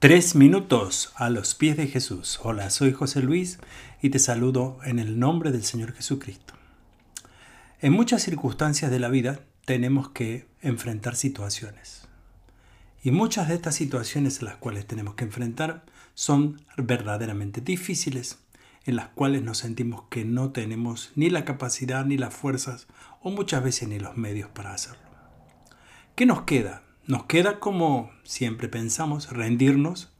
Tres minutos a los pies de Jesús. Hola, soy José Luis y te saludo en el nombre del Señor Jesucristo. En muchas circunstancias de la vida tenemos que enfrentar situaciones. Y muchas de estas situaciones en las cuales tenemos que enfrentar son verdaderamente difíciles, en las cuales nos sentimos que no tenemos ni la capacidad ni las fuerzas o muchas veces ni los medios para hacerlo. ¿Qué nos queda? Nos queda como siempre pensamos, rendirnos,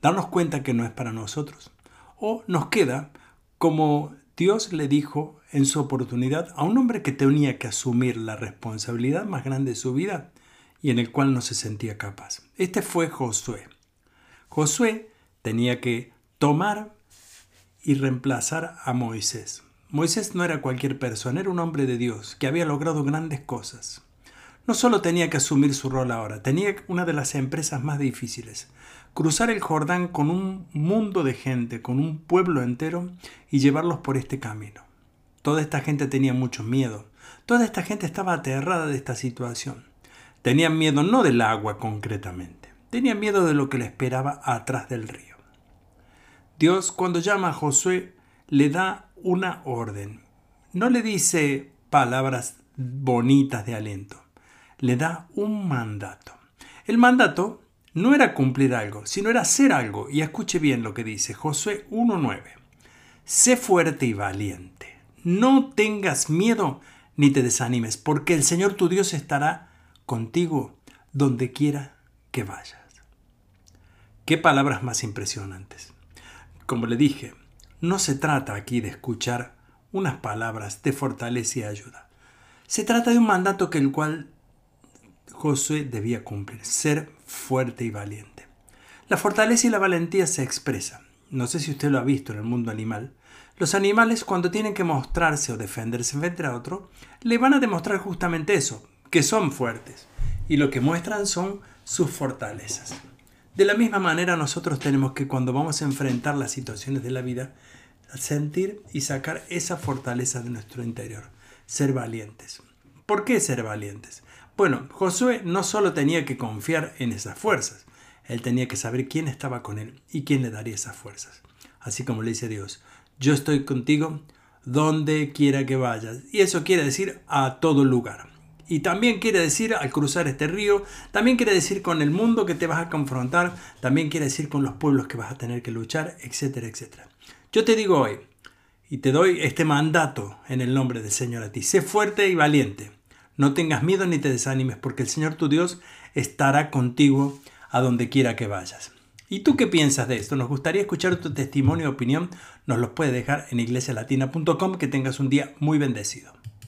darnos cuenta que no es para nosotros. O nos queda como Dios le dijo en su oportunidad a un hombre que tenía que asumir la responsabilidad más grande de su vida y en el cual no se sentía capaz. Este fue Josué. Josué tenía que tomar y reemplazar a Moisés. Moisés no era cualquier persona, era un hombre de Dios que había logrado grandes cosas no solo tenía que asumir su rol ahora, tenía una de las empresas más difíciles, cruzar el Jordán con un mundo de gente, con un pueblo entero y llevarlos por este camino. Toda esta gente tenía mucho miedo, toda esta gente estaba aterrada de esta situación. Tenían miedo no del agua concretamente, tenían miedo de lo que le esperaba atrás del río. Dios cuando llama a Josué le da una orden, no le dice palabras bonitas de aliento le da un mandato. El mandato no era cumplir algo, sino era hacer algo. Y escuche bien lo que dice Josué 1.9. Sé fuerte y valiente. No tengas miedo ni te desanimes, porque el Señor tu Dios estará contigo donde quiera que vayas. Qué palabras más impresionantes. Como le dije, no se trata aquí de escuchar unas palabras de fortaleza y ayuda. Se trata de un mandato que el cual Josué debía cumplir, ser fuerte y valiente. La fortaleza y la valentía se expresan. No sé si usted lo ha visto en el mundo animal. Los animales cuando tienen que mostrarse o defenderse frente a otro, le van a demostrar justamente eso, que son fuertes. Y lo que muestran son sus fortalezas. De la misma manera nosotros tenemos que cuando vamos a enfrentar las situaciones de la vida, sentir y sacar esa fortaleza de nuestro interior, ser valientes. ¿Por qué ser valientes? Bueno, Josué no solo tenía que confiar en esas fuerzas, él tenía que saber quién estaba con él y quién le daría esas fuerzas. Así como le dice Dios, yo estoy contigo donde quiera que vayas. Y eso quiere decir a todo lugar. Y también quiere decir al cruzar este río, también quiere decir con el mundo que te vas a confrontar, también quiere decir con los pueblos que vas a tener que luchar, etcétera, etcétera. Yo te digo hoy, y te doy este mandato en el nombre del Señor a ti, sé fuerte y valiente. No tengas miedo ni te desanimes, porque el Señor tu Dios estará contigo a donde quiera que vayas. ¿Y tú qué piensas de esto? Nos gustaría escuchar tu testimonio y opinión. Nos los puedes dejar en iglesialatina.com. Que tengas un día muy bendecido.